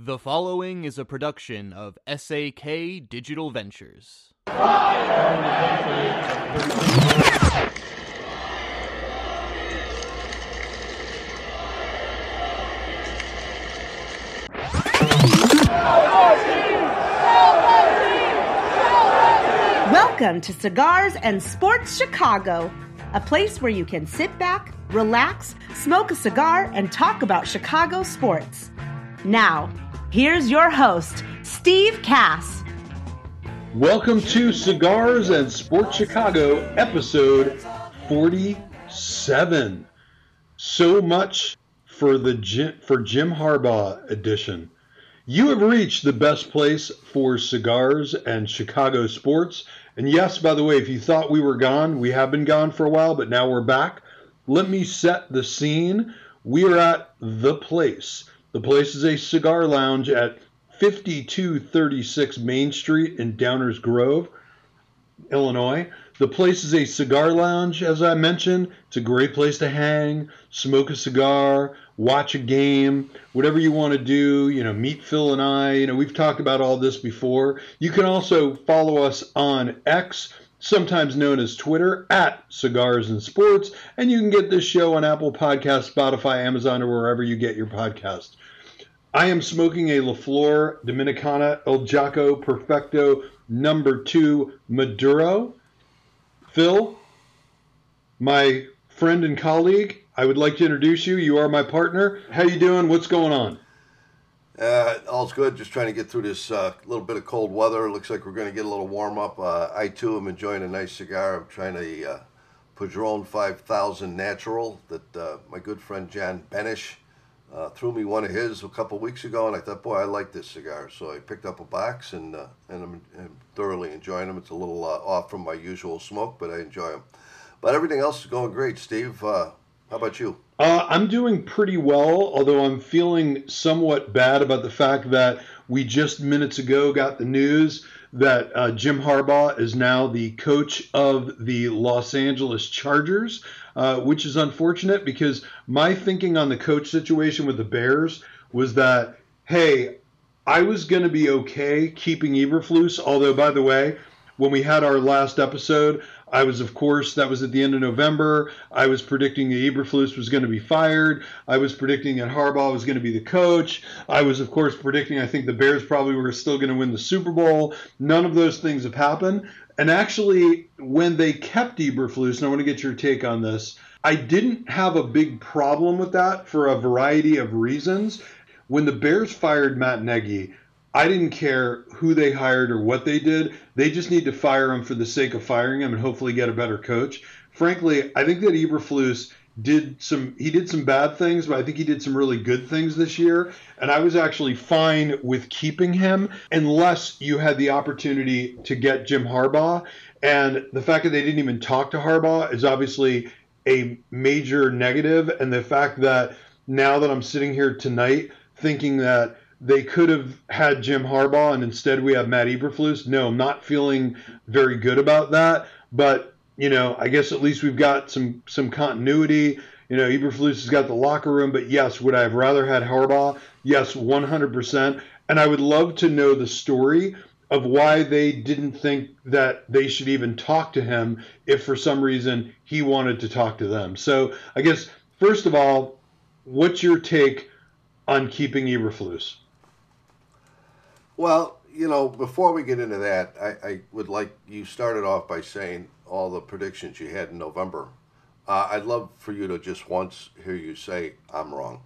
The following is a production of SAK Digital Ventures. Welcome to Cigars and Sports Chicago, a place where you can sit back, relax, smoke a cigar, and talk about Chicago sports. Now, here's your host, Steve Kass. Welcome to Cigars and Sports Chicago, episode 47. So much for the for Jim Harbaugh edition. You have reached the best place for cigars and Chicago sports. And yes, by the way, if you thought we were gone, we have been gone for a while, but now we're back. Let me set the scene. We are at The Place. The Place is a cigar lounge at 5236 Main Street in Downers Grove, Illinois. The place is a cigar lounge, as I mentioned. It's a great place to hang, smoke a cigar, watch a game, whatever you want to do. You know, meet Phil and I. You know, we've talked about all this before. You can also follow us on X, sometimes known as Twitter, at Cigars and Sports. And you can get this show on Apple Podcasts, Spotify, Amazon, or wherever you get your podcast. I am smoking a La Flor Dominicana El Jaco Perfecto number two Maduro. Phil, my friend and colleague, I would like to introduce you. You are my partner. How you doing? What's going on? Uh, all's good. Just trying to get through this uh, little bit of cold weather. Looks like we're going to get a little warm up. Uh, I too am enjoying a nice cigar. I'm trying a uh, Padron 5000 Natural that uh, my good friend John Benish uh, threw me one of his a couple weeks ago, and I thought, boy, I like this cigar. So I picked up a box, and uh, and I'm, I'm thoroughly enjoying them. It's a little off from my usual smoke, but I enjoy them. But everything else is going great, Steve. How about you? Uh, I'm doing pretty well, although I'm feeling somewhat bad about the fact that we just minutes ago got the news that uh, Jim Harbaugh is now the coach of the Los Angeles Chargers, uh, which is unfortunate because my thinking on the coach situation with the Bears was that, hey, I was going to be okay keeping Eberflus, although, by the way, when we had our last episode, I was, of course, that was at the end of November. I was predicting that Eberflus was going to be fired. I was predicting that Harbaugh was going to be the coach. I was, of course, predicting I think the Bears probably were still going to win the Super Bowl. None of those things have happened. And actually, when they kept Eberflus, and I want to get your take on this, I didn't have a big problem with that for a variety of reasons. When the Bears fired Matt Nagy, I didn't care who they hired or what they did. They just need to fire him for the sake of firing him and hopefully get a better coach. Frankly, I think that Eberflus did some he did some bad things, but I think he did some really good things this year. And I was actually fine with keeping him unless you had the opportunity to get Jim Harbaugh. And the fact that they didn't even talk to Harbaugh is obviously a major negative. And the fact that now that I'm sitting here tonight thinking that they could have had Jim Harbaugh and instead we have Matt Eberflus. No, I'm not feeling very good about that. But you know, I guess at least we've got some some continuity. You know, Eberflus has got the locker room, but yes, would I have rather had Harbaugh? Yes, 100%. And I would love to know the story of why they didn't think that they should even talk to him if for some reason he wanted to talk to them. So I guess first of all, what's your take on keeping Eberflus? Well, you know, before we get into that, I, I would like you started off by saying all the predictions you had in November. Uh, I'd love for you to just once hear you say I'm wrong,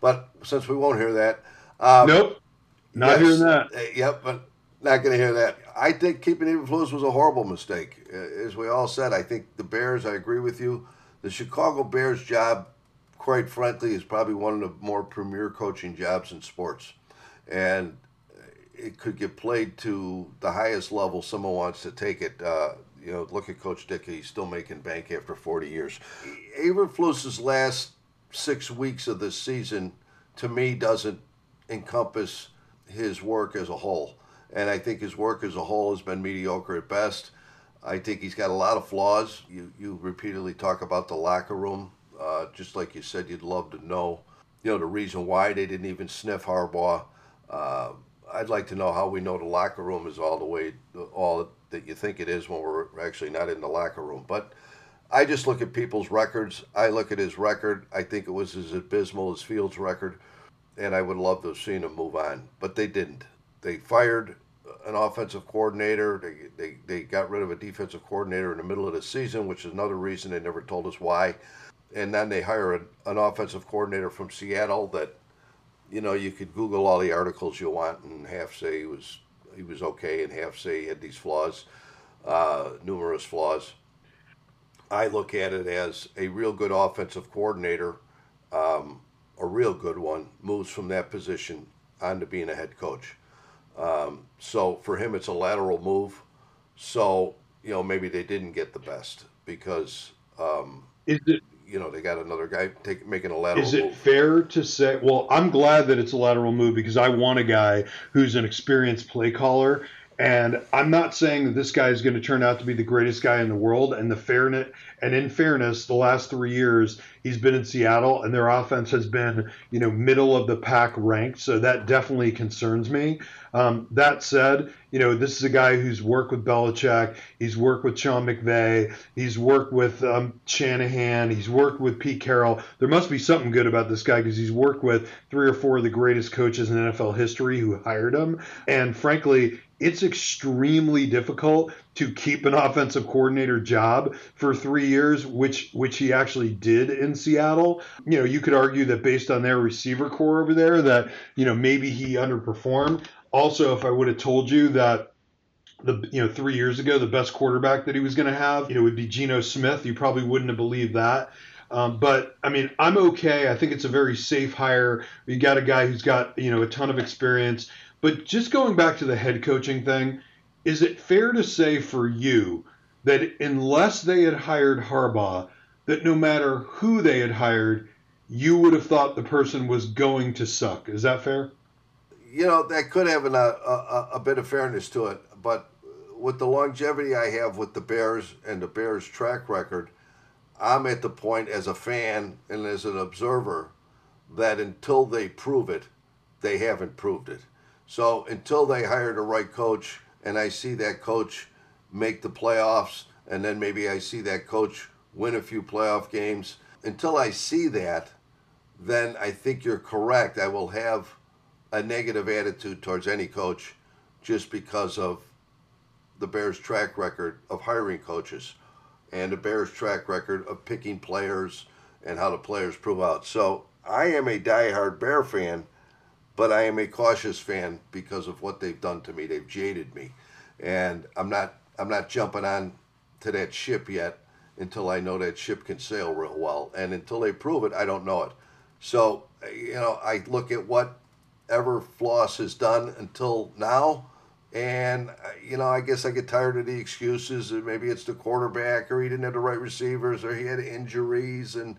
but since we won't hear that, um, nope, not yes, hearing that. Uh, yep, but not going to hear that. I think keeping Eberflus was a horrible mistake. Uh, as we all said, I think the Bears. I agree with you. The Chicago Bears job, quite frankly, is probably one of the more premier coaching jobs in sports, and it could get played to the highest level someone wants to take it. Uh, you know, look at Coach Ditka; he's still making bank after 40 years. Eberflus's last six weeks of this season, to me, doesn't encompass his work as a whole. And I think his work as a whole has been mediocre at best. I think he's got a lot of flaws. You you repeatedly talk about the locker room. Uh, just like you said, you'd love to know, you know, the reason why they didn't even sniff Harbaugh. Uh, I'd like to know how we know the locker room is all the way all that you think it is when we're actually not in the locker room. But I just look at people's records. I look at his record. I think it was as abysmal as Fields' record, and I would love to have seen him move on, but they didn't. They fired an offensive coordinator. They, they, they got rid of a defensive coordinator in the middle of the season, which is another reason they never told us why. And then they hire an, an offensive coordinator from Seattle that, you know, you could Google all the articles you want and half say he was he was okay and half say he had these flaws, uh, numerous flaws. I look at it as a real good offensive coordinator, um, a real good one, moves from that position on to being a head coach. Um, so for him, it's a lateral move. So you know maybe they didn't get the best because um, is it you know they got another guy take, making a lateral. Is it move. fair to say? Well, I'm glad that it's a lateral move because I want a guy who's an experienced play caller. And I'm not saying that this guy is going to turn out to be the greatest guy in the world. And the fairness, and in fairness, the last three years he's been in Seattle, and their offense has been, you know, middle of the pack ranked. So that definitely concerns me. Um, that said, you know, this is a guy who's worked with Belichick. He's worked with Sean McVay. He's worked with um, Shanahan. He's worked with Pete Carroll. There must be something good about this guy because he's worked with three or four of the greatest coaches in NFL history who hired him. And frankly, it's extremely difficult to keep an offensive coordinator job for three years, which which he actually did in Seattle. You know, you could argue that based on their receiver corps over there, that you know maybe he underperformed also, if I would have told you that the you know three years ago the best quarterback that he was going to have you know would be Geno Smith, you probably wouldn't have believed that. Um, but I mean, I'm okay. I think it's a very safe hire. You got a guy who's got you know a ton of experience. But just going back to the head coaching thing, is it fair to say for you that unless they had hired Harbaugh, that no matter who they had hired, you would have thought the person was going to suck? Is that fair? you know that could have an, uh, a, a, a bit of fairness to it, but with the longevity I have with the Bears and the Bears' track record, I'm at the point as a fan and as an observer that until they prove it, they haven't proved it. So until they hire the right coach and I see that coach make the playoffs and then maybe I see that coach win a few playoff games, until I see that, then I think you're correct. I will have a negative attitude towards any coach just because of the Bears' track record of hiring coaches and the Bears' track record of picking players and how the players prove out. So I am a diehard Bear fan, but I am a cautious fan because of what they've done to me. They've jaded me, and I'm not I'm not jumping on to that ship yet until I know that ship can sail real well, and until they prove it, I don't know it. So you know, I look at what Floss has done until now. And, you know, I guess I get tired of the excuses. Maybe it's the quarterback, or he didn't have the right receivers, or he had injuries. And,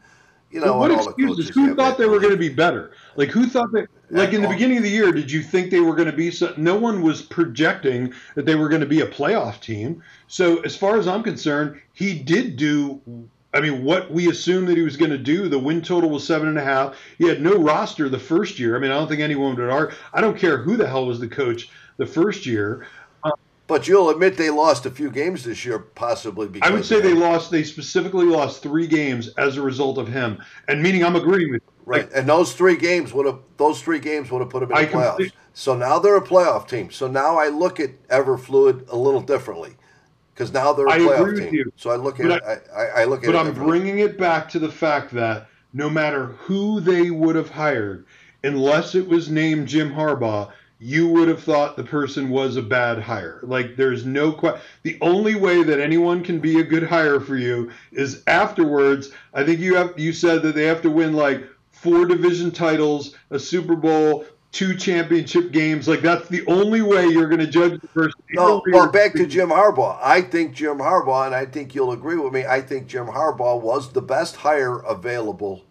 you know, what excuses? Who thought they were going to be better? Like, who thought that, like, in the beginning of the year, did you think they were going to be, so, no one was projecting that they were going to be a playoff team. So, as far as I'm concerned, he did do I mean, what we assumed that he was going to do, the win total was seven and a half. He had no roster the first year. I mean, I don't think anyone would argue. I don't care who the hell was the coach the first year. But you'll admit they lost a few games this year, possibly because I would say they lost. They specifically lost three games as a result of him, and meaning I'm agreeing with you. Right, like, and those three games would have those three games would have put them in the I playoffs. so now they're a playoff team. So now I look at Everfluid a little differently because now they're a I playoff team. You. So I look at it, I, I, look at but I'm bringing it back to the fact that no matter who they would have hired, unless it was named Jim Harbaugh, you would have thought the person was a bad hire. Like there's no question. The only way that anyone can be a good hire for you is afterwards. I think you have you said that they have to win like four division titles, a Super Bowl, two championship games. Like that's the only way you're going to judge the person. No, well, back to Jim Harbaugh. I think Jim Harbaugh, and I think you'll agree with me. I think Jim Harbaugh was the best hire available.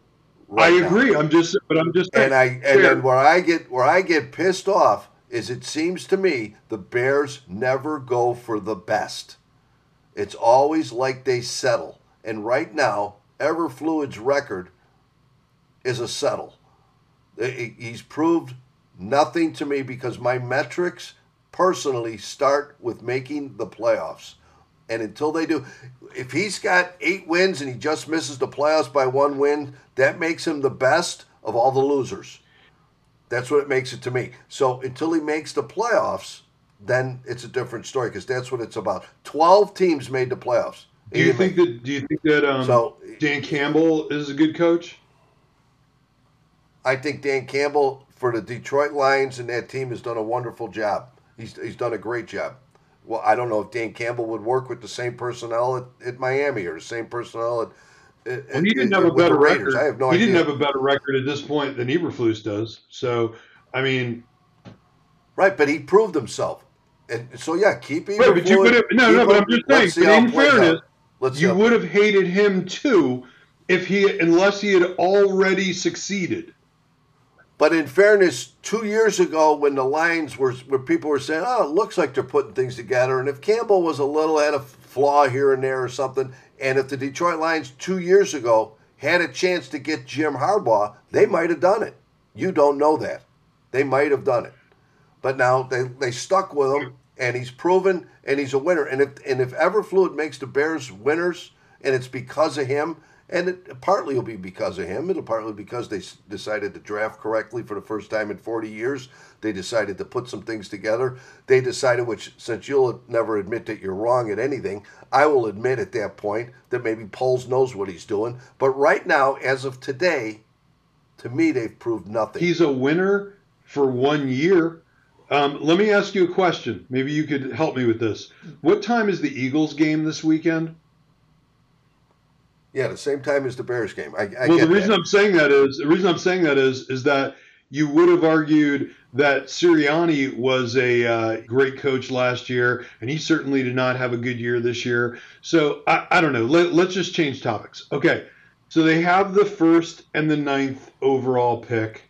Right I agree. Now. I'm just, but I'm just. And I and then where I get where I get pissed off is it seems to me the Bears never go for the best. It's always like they settle. And right now, Everfluid's record is a settle. He's proved Nothing to me because my metrics personally start with making the playoffs. And until they do, if he's got eight wins and he just misses the playoffs by one win, that makes him the best of all the losers. That's what it makes it to me. So until he makes the playoffs, then it's a different story because that's what it's about. Twelve teams made the playoffs. Do you think that? Do you think that um, so, Dan Campbell is a good coach? I think Dan Campbell for the Detroit Lions and that team has done a wonderful job. He's he's done a great job. Well, I don't know if Dan Campbell would work with the same personnel at, at Miami or the same personnel at. at well, he didn't at, have uh, a better record. I have no he idea. didn't have a better record at this point than Eberflus does. So, I mean, right? But he proved himself, and so yeah, keep Eberflus. Right, but you would have, no, no. But I'm just saying. But in fairness, you would have hated him too if he, unless he had already succeeded. But in fairness, two years ago, when the Lions were, where people were saying, "Oh, it looks like they're putting things together," and if Campbell was a little had a flaw here and there or something, and if the Detroit Lions two years ago had a chance to get Jim Harbaugh, they might have done it. You don't know that. They might have done it, but now they they stuck with him, and he's proven, and he's a winner. And if and if Eberflus makes the Bears winners, and it's because of him, and it partly will be because of him. It'll partly because they decided to draft correctly for the first time in 40 years. They decided to put some things together. They decided, which since you'll never admit that you're wrong at anything, I will admit at that point that maybe Poles knows what he's doing. But right now, as of today, to me, they've proved nothing. He's a winner for one year. Um, let me ask you a question. Maybe you could help me with this. What time is the Eagles game this weekend? Yeah, the same time as the Bears game. I, I well, the reason that. I'm saying that is the reason I'm saying that is is that you would have argued that Sirianni was a uh, great coach last year, and he certainly did not have a good year this year. So I, I don't know. Let, let's just change topics. Okay, so they have the first and the ninth overall pick.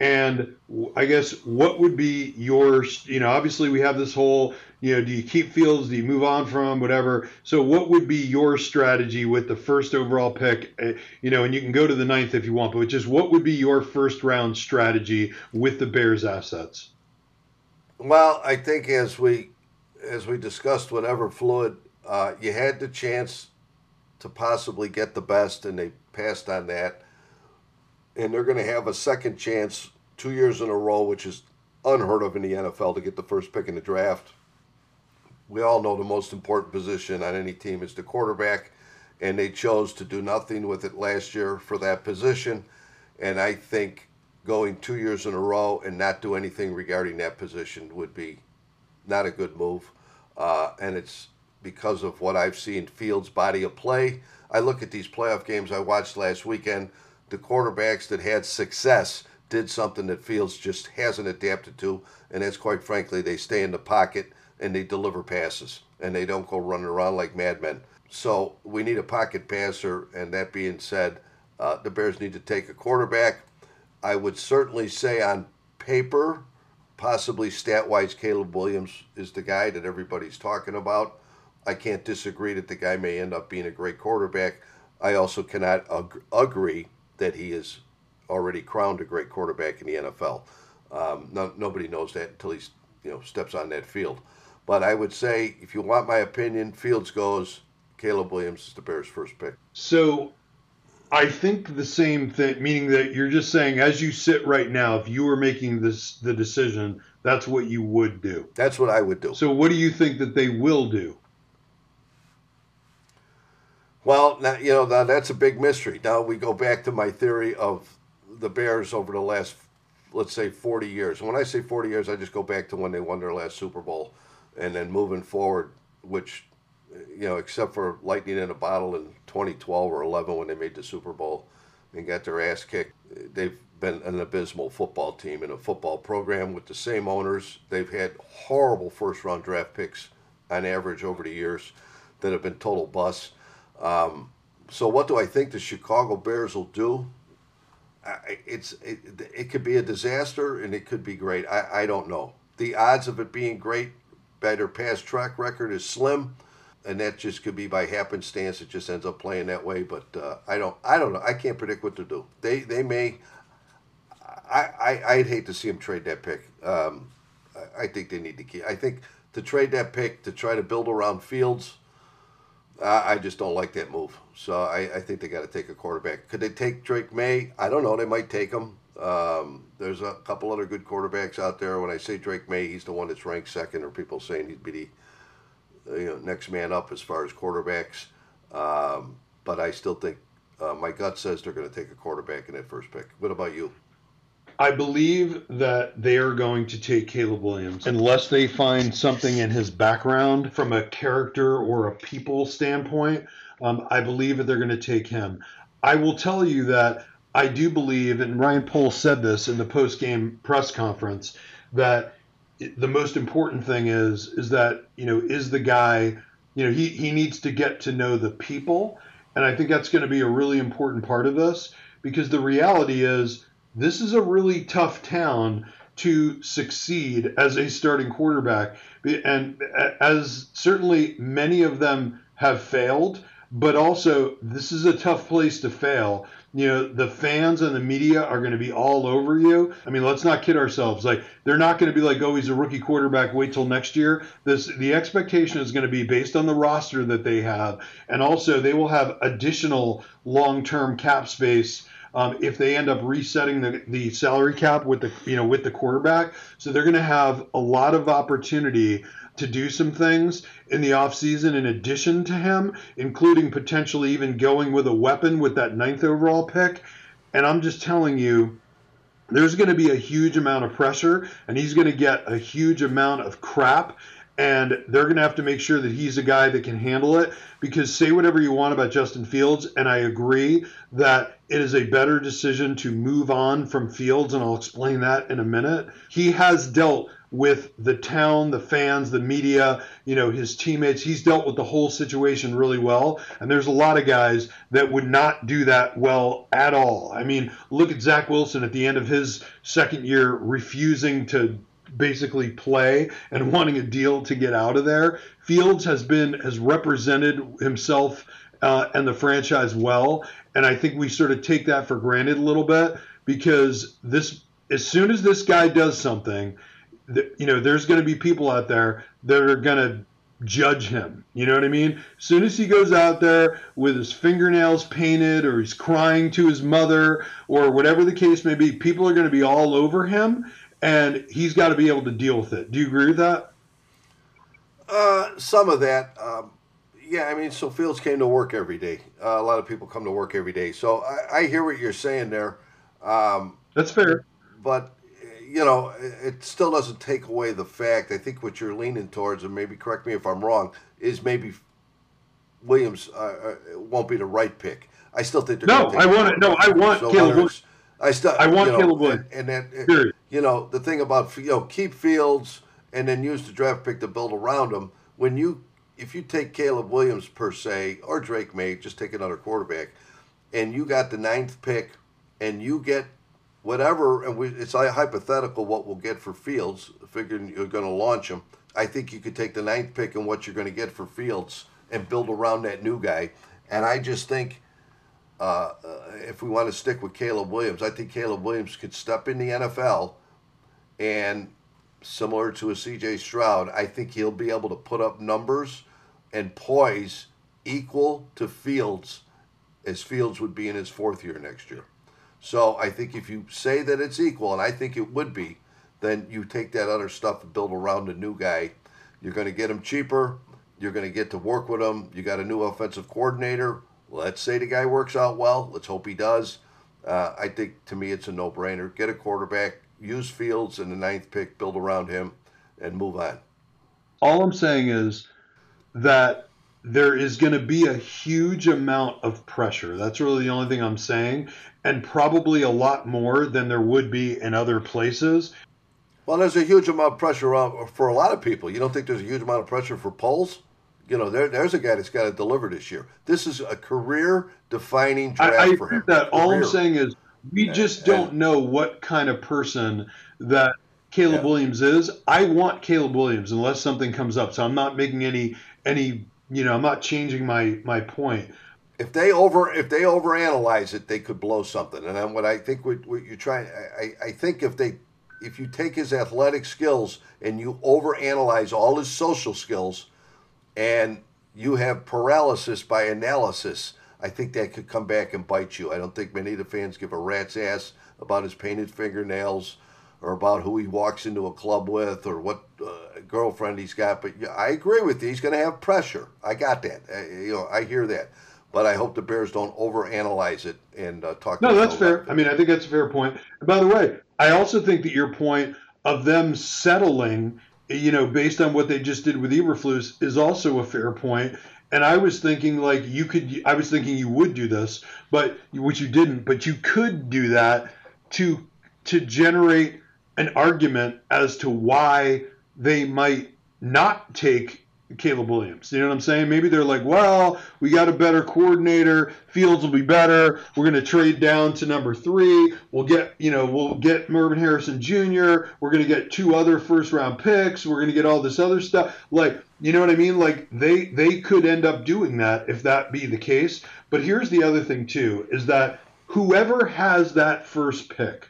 And I guess what would be your, you know, obviously we have this whole you know, do you keep Fields? Do you move on from whatever? So, what would be your strategy with the first overall pick? Uh, you know, and you can go to the ninth if you want, but just what would be your first round strategy with the Bears assets? Well, I think as we as we discussed, whatever fluid, uh, you had the chance to possibly get the best, and they passed on that. And they're going to have a second chance two years in a row, which is unheard of in the NFL to get the first pick in the draft we all know the most important position on any team is the quarterback, and they chose to do nothing with it last year for that position. And I think going two years in a row and not do anything regarding that position would be not a good move. Uh, and it's because of what I've seen Fields' body of play. I look at these playoff games I watched last weekend. The quarterbacks that had success did something that Fields just hasn't adapted to, and that's quite frankly, they stay in the pocket and they deliver passes and they don't go running around like madmen. So we need a pocket passer. And that being said, uh, the Bears need to take a quarterback. I would certainly say on paper, possibly stat wise, Caleb Williams is the guy that everybody's talking about. I can't disagree that the guy may end up being a great quarterback. I also cannot ag- agree that he is already crowned a great quarterback in the NFL. Um, no, nobody knows that until he you know steps on that field. But I would say, if you want my opinion, Fields goes. Caleb Williams is the Bears' first pick. So I think the same thing, meaning that you're just saying, as you sit right now, if you were making this the decision, that's what you would do. That's what I would do. So what do you think that they will do? Well, now, you know now that's a big mystery. Now we go back to my theory of the Bears over the last, let's say, 40 years. And when I say 40 years, I just go back to when they won their last Super Bowl and then moving forward, which you know, except for lightning in a bottle in 2012 or 11 when they made the Super Bowl and got their ass kicked, they've been an abysmal football team and a football program with the same owners. They've had horrible first round draft picks on average over the years that have been total busts. Um, so, what do I think the Chicago Bears will do? It's it, it could be a disaster and it could be great. I, I don't know. The odds of it being great better past track record is slim, and that just could be by happenstance. It just ends up playing that way. But uh, I don't, I don't know. I can't predict what to do. They, they may. I, I would hate to see them trade that pick. Um, I, I think they need to keep. I think to trade that pick to try to build around Fields. I just don't like that move. So I, I think they got to take a quarterback. Could they take Drake Maye? I don't know. They might take him. Um, there's a couple other good quarterbacks out there. When I say Drake Maye, he's the one that's ranked second, or people saying he'd be the you know, next man up as far as quarterbacks. Um, but I still think uh, my gut says they're going to take a quarterback in that first pick. What about you? I believe that they are going to take Caleb Williams unless they find something in his background from a character or a people standpoint. Um, I believe that they're going to take him. I will tell you that I do believe, and Ryan Poles said this in the post game press conference, that the most important thing is is that you know is the guy you know he, he needs to get to know the people and i think that's going to be a really important part of this because the reality is this is a really tough town to succeed as a starting quarterback. And as certainly many of them have failed, but also this is a tough place to fail. You know, the fans and the media are going to be all over you. I mean, let's not kid ourselves. Like they're not going to be like, "Oh, he's a rookie quarterback. Wait till next year." This the expectation is going to be based on the roster that they have, and also they will have additional long-term cap space um, if they end up resetting the, the salary cap with the you know with the quarterback. So they're going to have a lot of opportunity to do some things in the offseason in addition to him, including potentially even going with a weapon with that ninth overall pick. And I'm just telling you, there's going to be a huge amount of pressure, and he's going to get a huge amount of crap and they're going to have to make sure that he's a guy that can handle it because say whatever you want about Justin Fields and I agree that it is a better decision to move on from Fields and I'll explain that in a minute. He has dealt with the town, the fans, the media, you know, his teammates. He's dealt with the whole situation really well. And there's a lot of guys that would not do that well at all. I mean, look at Zach Wilson at the end of his second year refusing to basically play and wanting a deal to get out of there. Fields has been has represented himself uh, and the franchise well, and I think we sort of take that for granted a little bit because this as soon as this guy does something, you know, there's going to be people out there that are going to judge him. You know what I mean? As soon as he goes out there with his fingernails painted or he's crying to his mother or whatever the case may be, people are going to be all over him and he's got to be able to deal with it. Do you agree with that? Uh, some of that. Um, yeah, I mean, so Fields came to work every day. Uh, a lot of people come to work every day. So I, I hear what you're saying there. Um, That's fair. But, you know, it still doesn't take away the fact. I think what you're leaning towards, and maybe correct me if I'm wrong, is maybe Williams uh, uh won't be the right pick. I still think they're no. I want it. No, I want so Caleb Williams. I still. I want you know, Caleb Williams. And, and that, you know, the thing about you know keep Fields and then use the draft pick to build around him. When you if you take Caleb Williams per se or Drake Maye, just take another quarterback, and you got the ninth pick, and you get whatever, and we, it's hypothetical what we'll get for Fields, figuring you're going to launch him. I think you could take the ninth pick and what you're going to get for Fields and build around that new guy. And I just think uh, if we want to stick with Caleb Williams, I think Caleb Williams could step in the NFL and similar to a CJ Stroud, I think he'll be able to put up numbers and poise equal to Fields as Fields would be in his fourth year next year. So I think if you say that it's equal, and I think it would be, then you take that other stuff and build around a new guy. You're going to get him cheaper. You're going to get to work with him. You got a new offensive coordinator Let's say the guy works out well. Let's hope he does. Uh, I think to me it's a no-brainer. Get a quarterback, use Fields in the ninth pick, build around him, and move on. All I'm saying is that there is going to be a huge amount of pressure. That's really the only thing I'm saying, and probably a lot more than there would be in other places. Well, there's a huge amount of pressure for a lot of people. You don't think there's a huge amount of pressure for Poles? you know, there, there's a guy that's got to deliver this year. This is a career-defining draft I, I for him. That all I'm saying is we just don't and, know what kind of person that Caleb yeah. Williams is. I want Caleb Williams unless something comes up. So I'm not making any any you know I'm not changing my my point. If they over if they overanalyze it, they could blow something. And then what I think what, what you're trying, I, I think if they if you take his athletic skills and you overanalyze all his social skills, and you have paralysis by analysis, I think that could come back and bite you. I don't think many of the fans give a rat's ass about his painted fingernails or about who he walks into a club with or what uh, girlfriend he's got. But I agree with you. He's going to have pressure. I got that. I, you know, I hear that. But I hope the Bears don't overanalyze it and uh, talk. No, that's fair. I mean, I think that's a fair point. by the way, I also think that your point of them settling, you know, based on what they just did with Eberflus, is also a fair point. And I was thinking like you could. I was thinking you would do this, but which you didn't. But you could do that to to generate an argument as to why they might not take Caleb Williams. You know what I'm saying? Maybe they're like, well, we got a better coordinator. Fields will be better. We're going to trade down to number three. We'll get, you know, we'll get Marvin Harrison Jr. We're going to get two other first round picks. We're going to get all this other stuff. Like, you know what I mean? Like they they could end up doing that if that be the case. But here's the other thing too: is that whoever has that first pick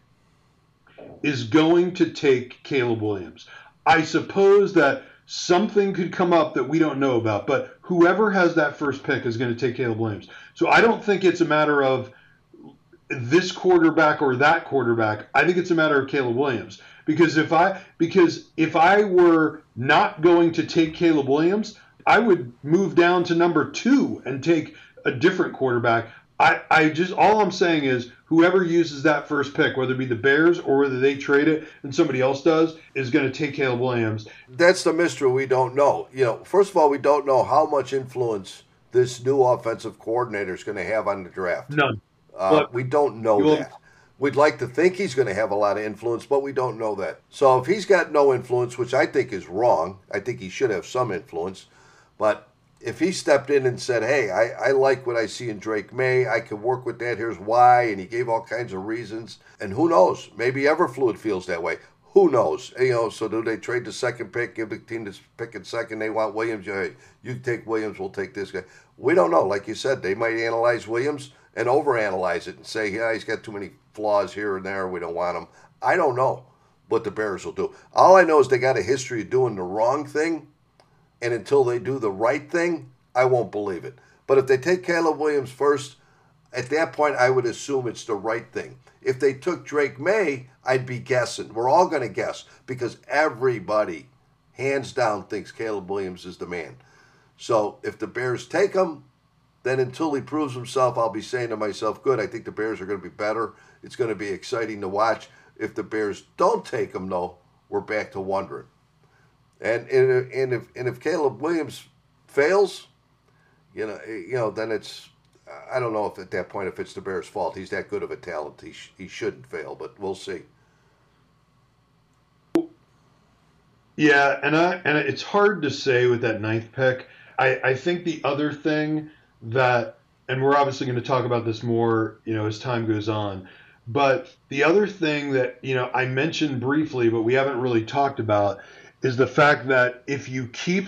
is going to take Caleb Williams. I suppose that something could come up that we don't know about, but whoever has that first pick is going to take Caleb Williams. So I don't think it's a matter of this quarterback or that quarterback. I think it's a matter of Caleb Williams because if I because if I were not going to take Caleb Williams, I would move down to number 2 and take a different quarterback. I, I just all I'm saying is whoever uses that first pick, whether it be the Bears or whether they trade it and somebody else does, is going to take Caleb Williams. That's the mystery we don't know. You know, first of all, we don't know how much influence this new offensive coordinator is going to have on the draft. None. Uh, we don't know will, that. We'd like to think he's going to have a lot of influence, but we don't know that. So if he's got no influence, which I think is wrong, I think he should have some influence. But if he stepped in and said, "Hey, I, I like what I see in Drake Maye. I can work with that. Here's why," and he gave all kinds of reasons, and who knows? Maybe Everfluid feels that way. Who knows? You know. So do they trade the second pick, give the team this pick in second? They want Williams. Hey, you take Williams. We'll take this guy. We don't know. Like you said, they might analyze Williams and overanalyze it and say, "Yeah, he's got too many flaws here and there. We don't want him." I don't know what the Bears will do. All I know is they got a history of doing the wrong thing and until they do the right thing, I won't believe it. But if they take Caleb Williams first, at that point, I would assume it's the right thing. If they took Drake Maye, I'd be guessing. We're all going to guess because everybody, hands down, thinks Caleb Williams is the man. So if the Bears take him, then until he proves himself, I'll be saying to myself, good, I think the Bears are going to be better. It's going to be exciting to watch. If the Bears don't take him, though, we're back to wondering. And and, and if and if Caleb Williams fails, you know, eh, you know, then it's I don't know if at that point if it's the Bears' fault. He's that good of a talent. He sh- he shouldn't fail, but we'll see. Yeah, and I and it's hard to say with that ninth pick. I I think the other thing that and we're obviously going to talk about this more, you know, as time goes on. But the other thing that, you know, I mentioned briefly, but we haven't really talked about is the fact that if you keep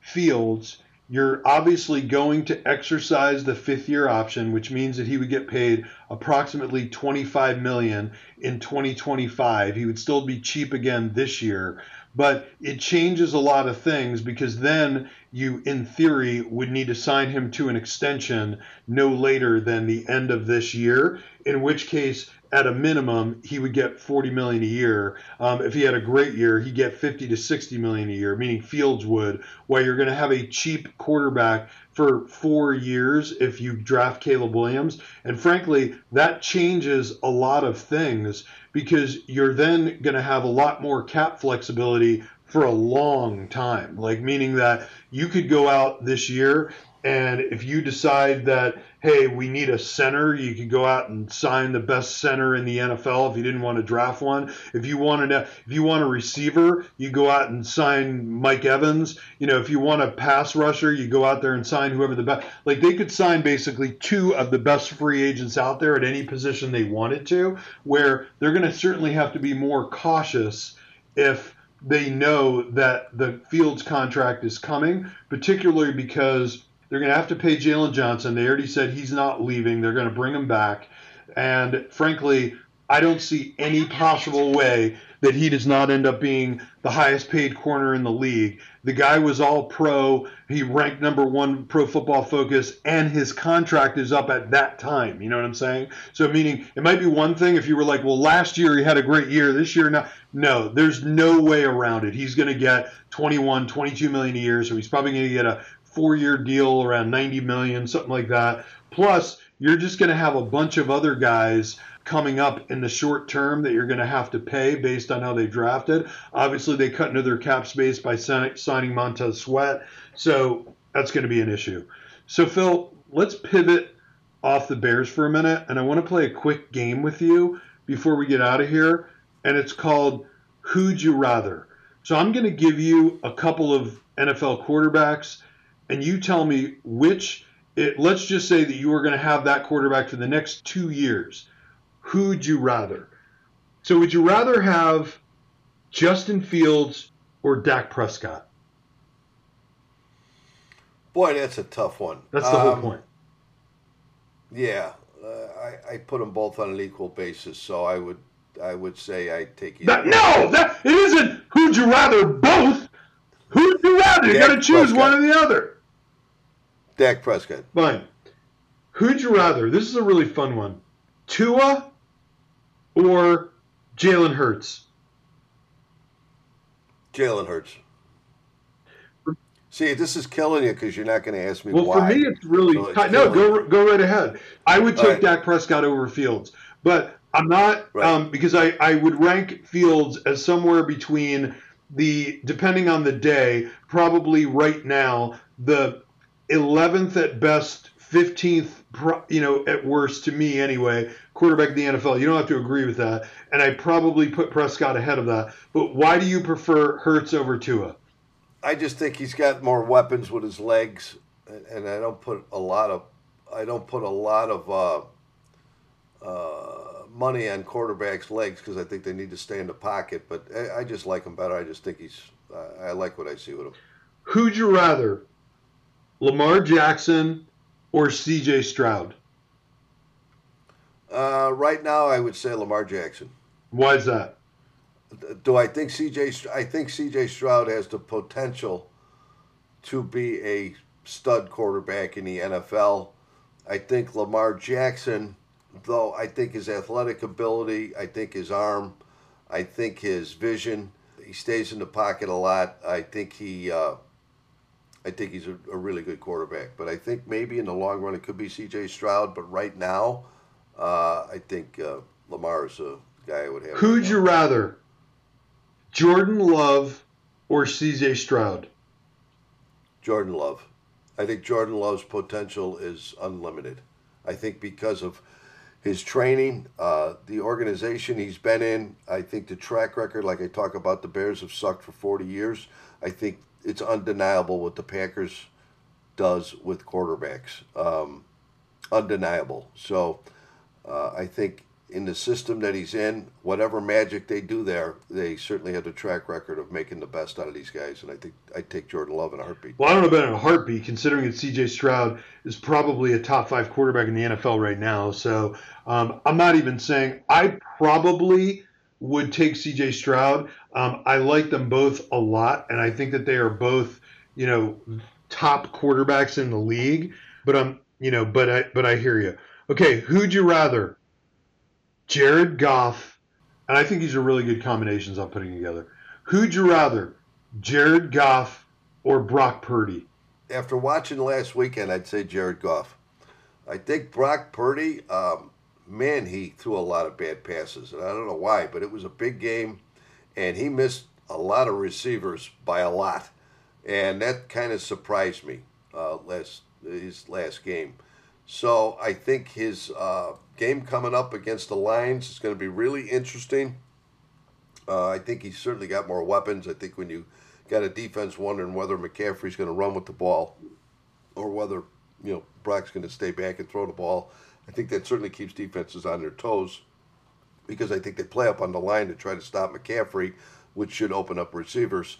Fields, you're obviously going to exercise the fifth year option, which means that he would get paid approximately 25 million in 2025. He would still be cheap again this year, but it changes a lot of things because then you, in theory, would need to sign him to an extension no later than the end of this year, in which case at a minimum, he would get 40 million a year. Um, if he had a great year, he'd get 50 to 60 million a year, meaning Fields would. While you're going to have a cheap quarterback for four years if you draft Caleb Williams, and frankly, that changes a lot of things because you're then going to have a lot more cap flexibility for a long time. Like meaning that you could go out this year and if you decide that, hey, we need a center, you could go out and sign the best center in the NFL if you didn't want to draft one. If you want to, if you want a receiver, you go out and sign Mike Evans. You know, if you want a pass rusher, you go out there and sign whoever the best. Like they could sign basically two of the best free agents out there at any position they wanted to. Where they're going to certainly have to be more cautious if they know that the Fields contract is coming, particularly because They're going to have to pay Jaylon Johnson. They already said he's not leaving. They're going to bring him back. And frankly, I don't see any possible way that he does not end up being the highest paid corner in the league. The guy was all pro. He ranked number one pro football focus, and his contract is up at that time. You know what I'm saying? So, meaning it might be one thing if you were like, well, last year he had a great year, this year not. No, there's no way around it. He's going to get 21, 22 million a year, so he's probably going to get a four year deal around 90 million, something like that. Plus, you're just going to have a bunch of other guys coming up in the short term that you're going to have to pay based on how they drafted. Obviously, they cut into their cap space by signing Montez Sweat, so that's going to be an issue. So, Phil, let's pivot off the Bears for a minute, and I want to play a quick game with you before we get out of here, and it's called Who'd You Rather? So, I'm going to give you a couple of NFL quarterbacks, and you tell me which. It, let's just say that you are going to have that quarterback for the next two years who'd you rather? So would you rather have Justin Fields or Dak Prescott? Boy, that's a tough one. That's the um, whole point. Yeah, uh, I, I put them both on an equal basis, so I would I would say I take you. That, no, that it isn't. Who'd you rather? Both. Who'd you rather? You got to choose Prescott. one or the other. Dak Prescott. Fine. Who'd you rather? This is a really fun one. Tua or Jalen Hurts? Jalen Hurts. See, this is killing you because you're not going to ask me well, why. for me, it's really so it's no. Go go right ahead. I would take right. Dak Prescott over Fields, but I'm not right. um, because I I would rank Fields as somewhere between the depending on the day, probably right now the 11th at best, 15th, you know, at worst to me anyway, quarterback in the NFL. You don't have to agree with that. And I probably put Prescott ahead of that. But why do you prefer Hurts over Tua? I just think he's got more weapons with his legs, and I don't put a lot of I don't put a lot of uh, uh, money on quarterbacks' legs because I think they need to stay in the pocket. But I, I just like him better. I just think he's I like what I see with him. Who'd you rather, Lamar Jackson or C.J. Stroud? Uh, right now, I would say Lamar Jackson. Why is that? Do I think CJ? I think CJ Stroud has the potential to be a stud quarterback in the NFL. I think Lamar Jackson, though, I think his athletic ability, I think his arm, I think his vision. He stays in the pocket a lot. I think he. Uh, I think he's a, a really good quarterback. But I think maybe in the long run it could be C.J. Stroud. But right now, uh, I think uh, Lamar is a guy I would have. Who'd right you rather, Jordan Love or C.J. Stroud? Jordan Love. I think Jordan Love's potential is unlimited. I think because of his training, uh, the organization he's been in, I think the track record, like I talk about, the Bears have sucked for 40 years. I think it's undeniable what the Packers does with quarterbacks. Um, undeniable. So uh, I think in the system that he's in, whatever magic they do there, they certainly have a track record of making the best out of these guys. And I think I take Jordan Love in a heartbeat. Well, I don't know about in a heartbeat, considering that C.J. Stroud is probably a top five quarterback in the NFL right now. So um, I'm not even saying I probably would take C.J. Stroud. Um, I like them both a lot, and I think that they are both, you know, top quarterbacks in the league. But I'm, you know, but I, but I hear you. Okay, who'd you rather? Jared Goff, and I think these are really good combinations I'm putting together. Who'd you rather? Jared Goff or Brock Purdy? After watching last weekend, I'd say Jared Goff. I think Brock Purdy, um, man, he threw a lot of bad passes, and I don't know why, but it was a big game, and he missed a lot of receivers by a lot, and that kind of surprised me uh, last his last game. So I think his uh, game coming up against the Lions is going to be really interesting. Uh, I think he's certainly got more weapons. I think when you got a defense wondering whether McCaffrey's going to run with the ball or whether you know Brock's going to stay back and throw the ball, I think that certainly keeps defenses on their toes because I think they play up on the line to try to stop McCaffrey, which should open up receivers.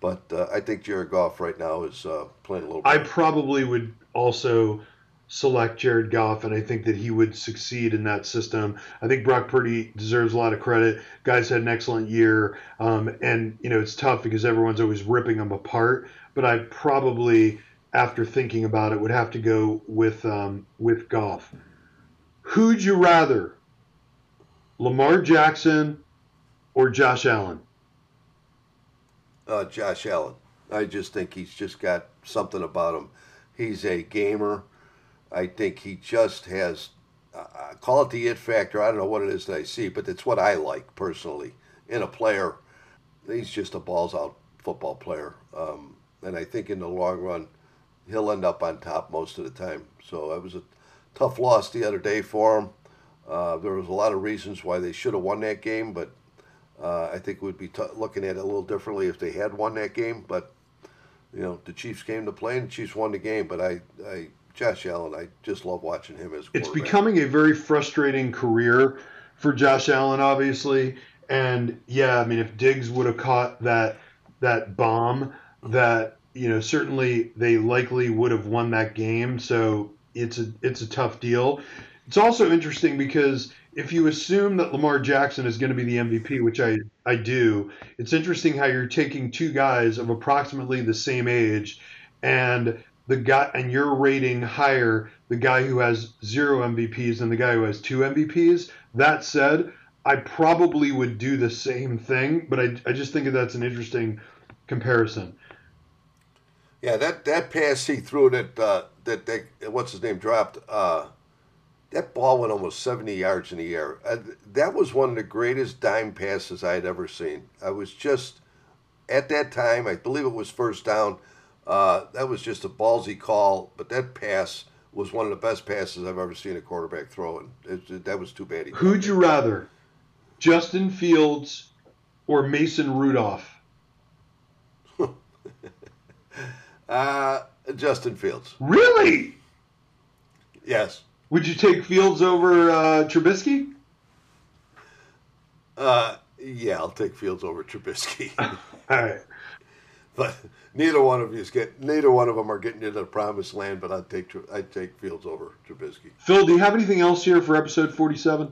But uh, I think Jared Goff right now is uh, playing a little. I probably would also select Jared Goff, and I think that he would succeed in that system. I think Brock Purdy deserves a lot of credit. Guys had an excellent year, um, and you know it's tough because everyone's always ripping them apart. But I probably, after thinking about it, would have to go with um, with Goff. Who'd you rather, Lamar Jackson or Josh Allen? Uh, Josh Allen. I just think he's just got something about him. He's a gamer. I think he just has, uh, call it the it factor. I don't know what it is that I see, but it's what I like personally in a player. He's just a balls out football player. Um, and I think in the long run, he'll end up on top most of the time. So it was a tough loss the other day for him. Uh, there was a lot of reasons why they should have won that game, but uh, I think we'd be t- looking at it a little differently if they had won that game. But you know, the Chiefs came to play, and the Chiefs won the game. But I, I Josh Allen, I just love watching him as. It's becoming a very frustrating career for Josh Allen, obviously. And yeah, I mean, if Diggs would have caught that that bomb, that you know, certainly they likely would have won that game. So it's a it's a tough deal. It's also interesting because if you assume that Lamar Jackson is going to be the MVP, which I, I do, it's interesting how you're taking two guys of approximately the same age and the guy and you're rating higher the guy who has zero MVPs than the guy who has two MVPs. That said, I probably would do the same thing, but I, I just think that that's an interesting comparison. Yeah, that, that pass he threw that uh, that they, what's his name dropped. Uh, that ball went almost 70 yards in the air. Uh, that was one of the greatest dime passes I had ever seen. I was just, at that time, I believe it was first down. Uh, that was just a ballsy call, but that pass was one of the best passes I've ever seen a quarterback throw, and it, it, that was too bad. Who'd you rather, Justin Fields or Mason Rudolph? uh, Justin Fields. Really? Yes. Would you take Fields over uh, Trubisky? Uh, yeah, I'll take Fields over Trubisky. All right. But neither one of you get neither one of them are getting you to the promised land. But I'd take I'd take Fields over Trubisky. Phil, do you have anything else here for episode forty-seven?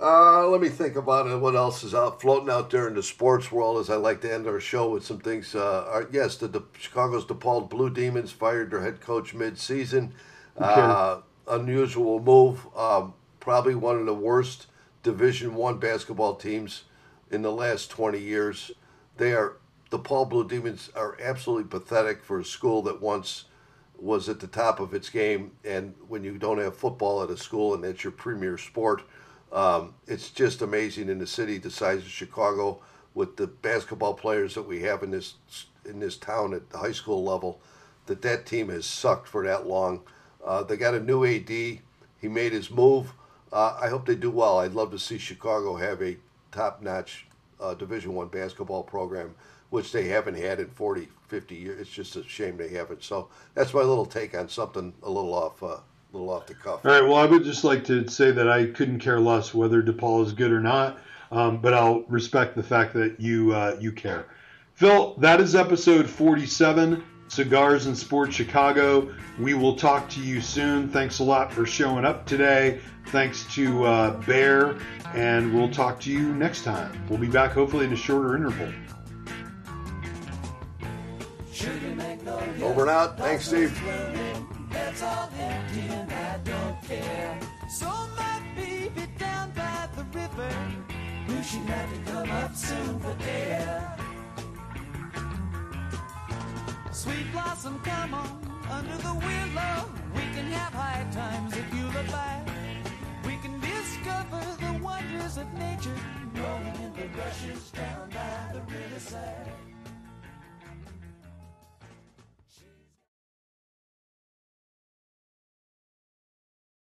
Uh, let me think about it. What else is out floating out there in the sports world? As I like to end our show with some things. Uh, are, yes, the, the Chicago's DePaul Blue Demons fired their head coach mid-season. Okay. Uh, unusual move. Um, probably one of the worst Division One basketball teams in the last 20 years. They are DePaul Blue Demons are absolutely pathetic for a school that once was at the top of its game. And when you don't have football at a school and that's your premier sport, um, it's just amazing in the city the size of Chicago with the basketball players that we have in this in this town at the high school level that that team has sucked for that long. Uh, they got a new AD. He made his move. Uh, I hope they do well. I'd love to see Chicago have a top-notch uh, Division One basketball program, which they haven't had in 40, 50 years. It's just a shame they haven't. So that's my little take on something a little off, uh, a little off the cuff. All right. Well, I would just like to say that I couldn't care less whether DePaul is good or not, um, but I'll respect the fact that you uh, you care. Phil, that is episode 47. Cigars and Sports Chicago. We will talk to you soon. Thanks a lot for showing up today. Thanks to uh, Bear, and we'll talk to you next time. We'll be back hopefully in a shorter interval. Over and out. Thanks, Steve. So my baby down by the river, wishing I could come up soon for air. Sweet blossom, come on, under the willow. We can have high times if you look back. We can discover the wonders of nature, rolling in the rushes down by the riverside.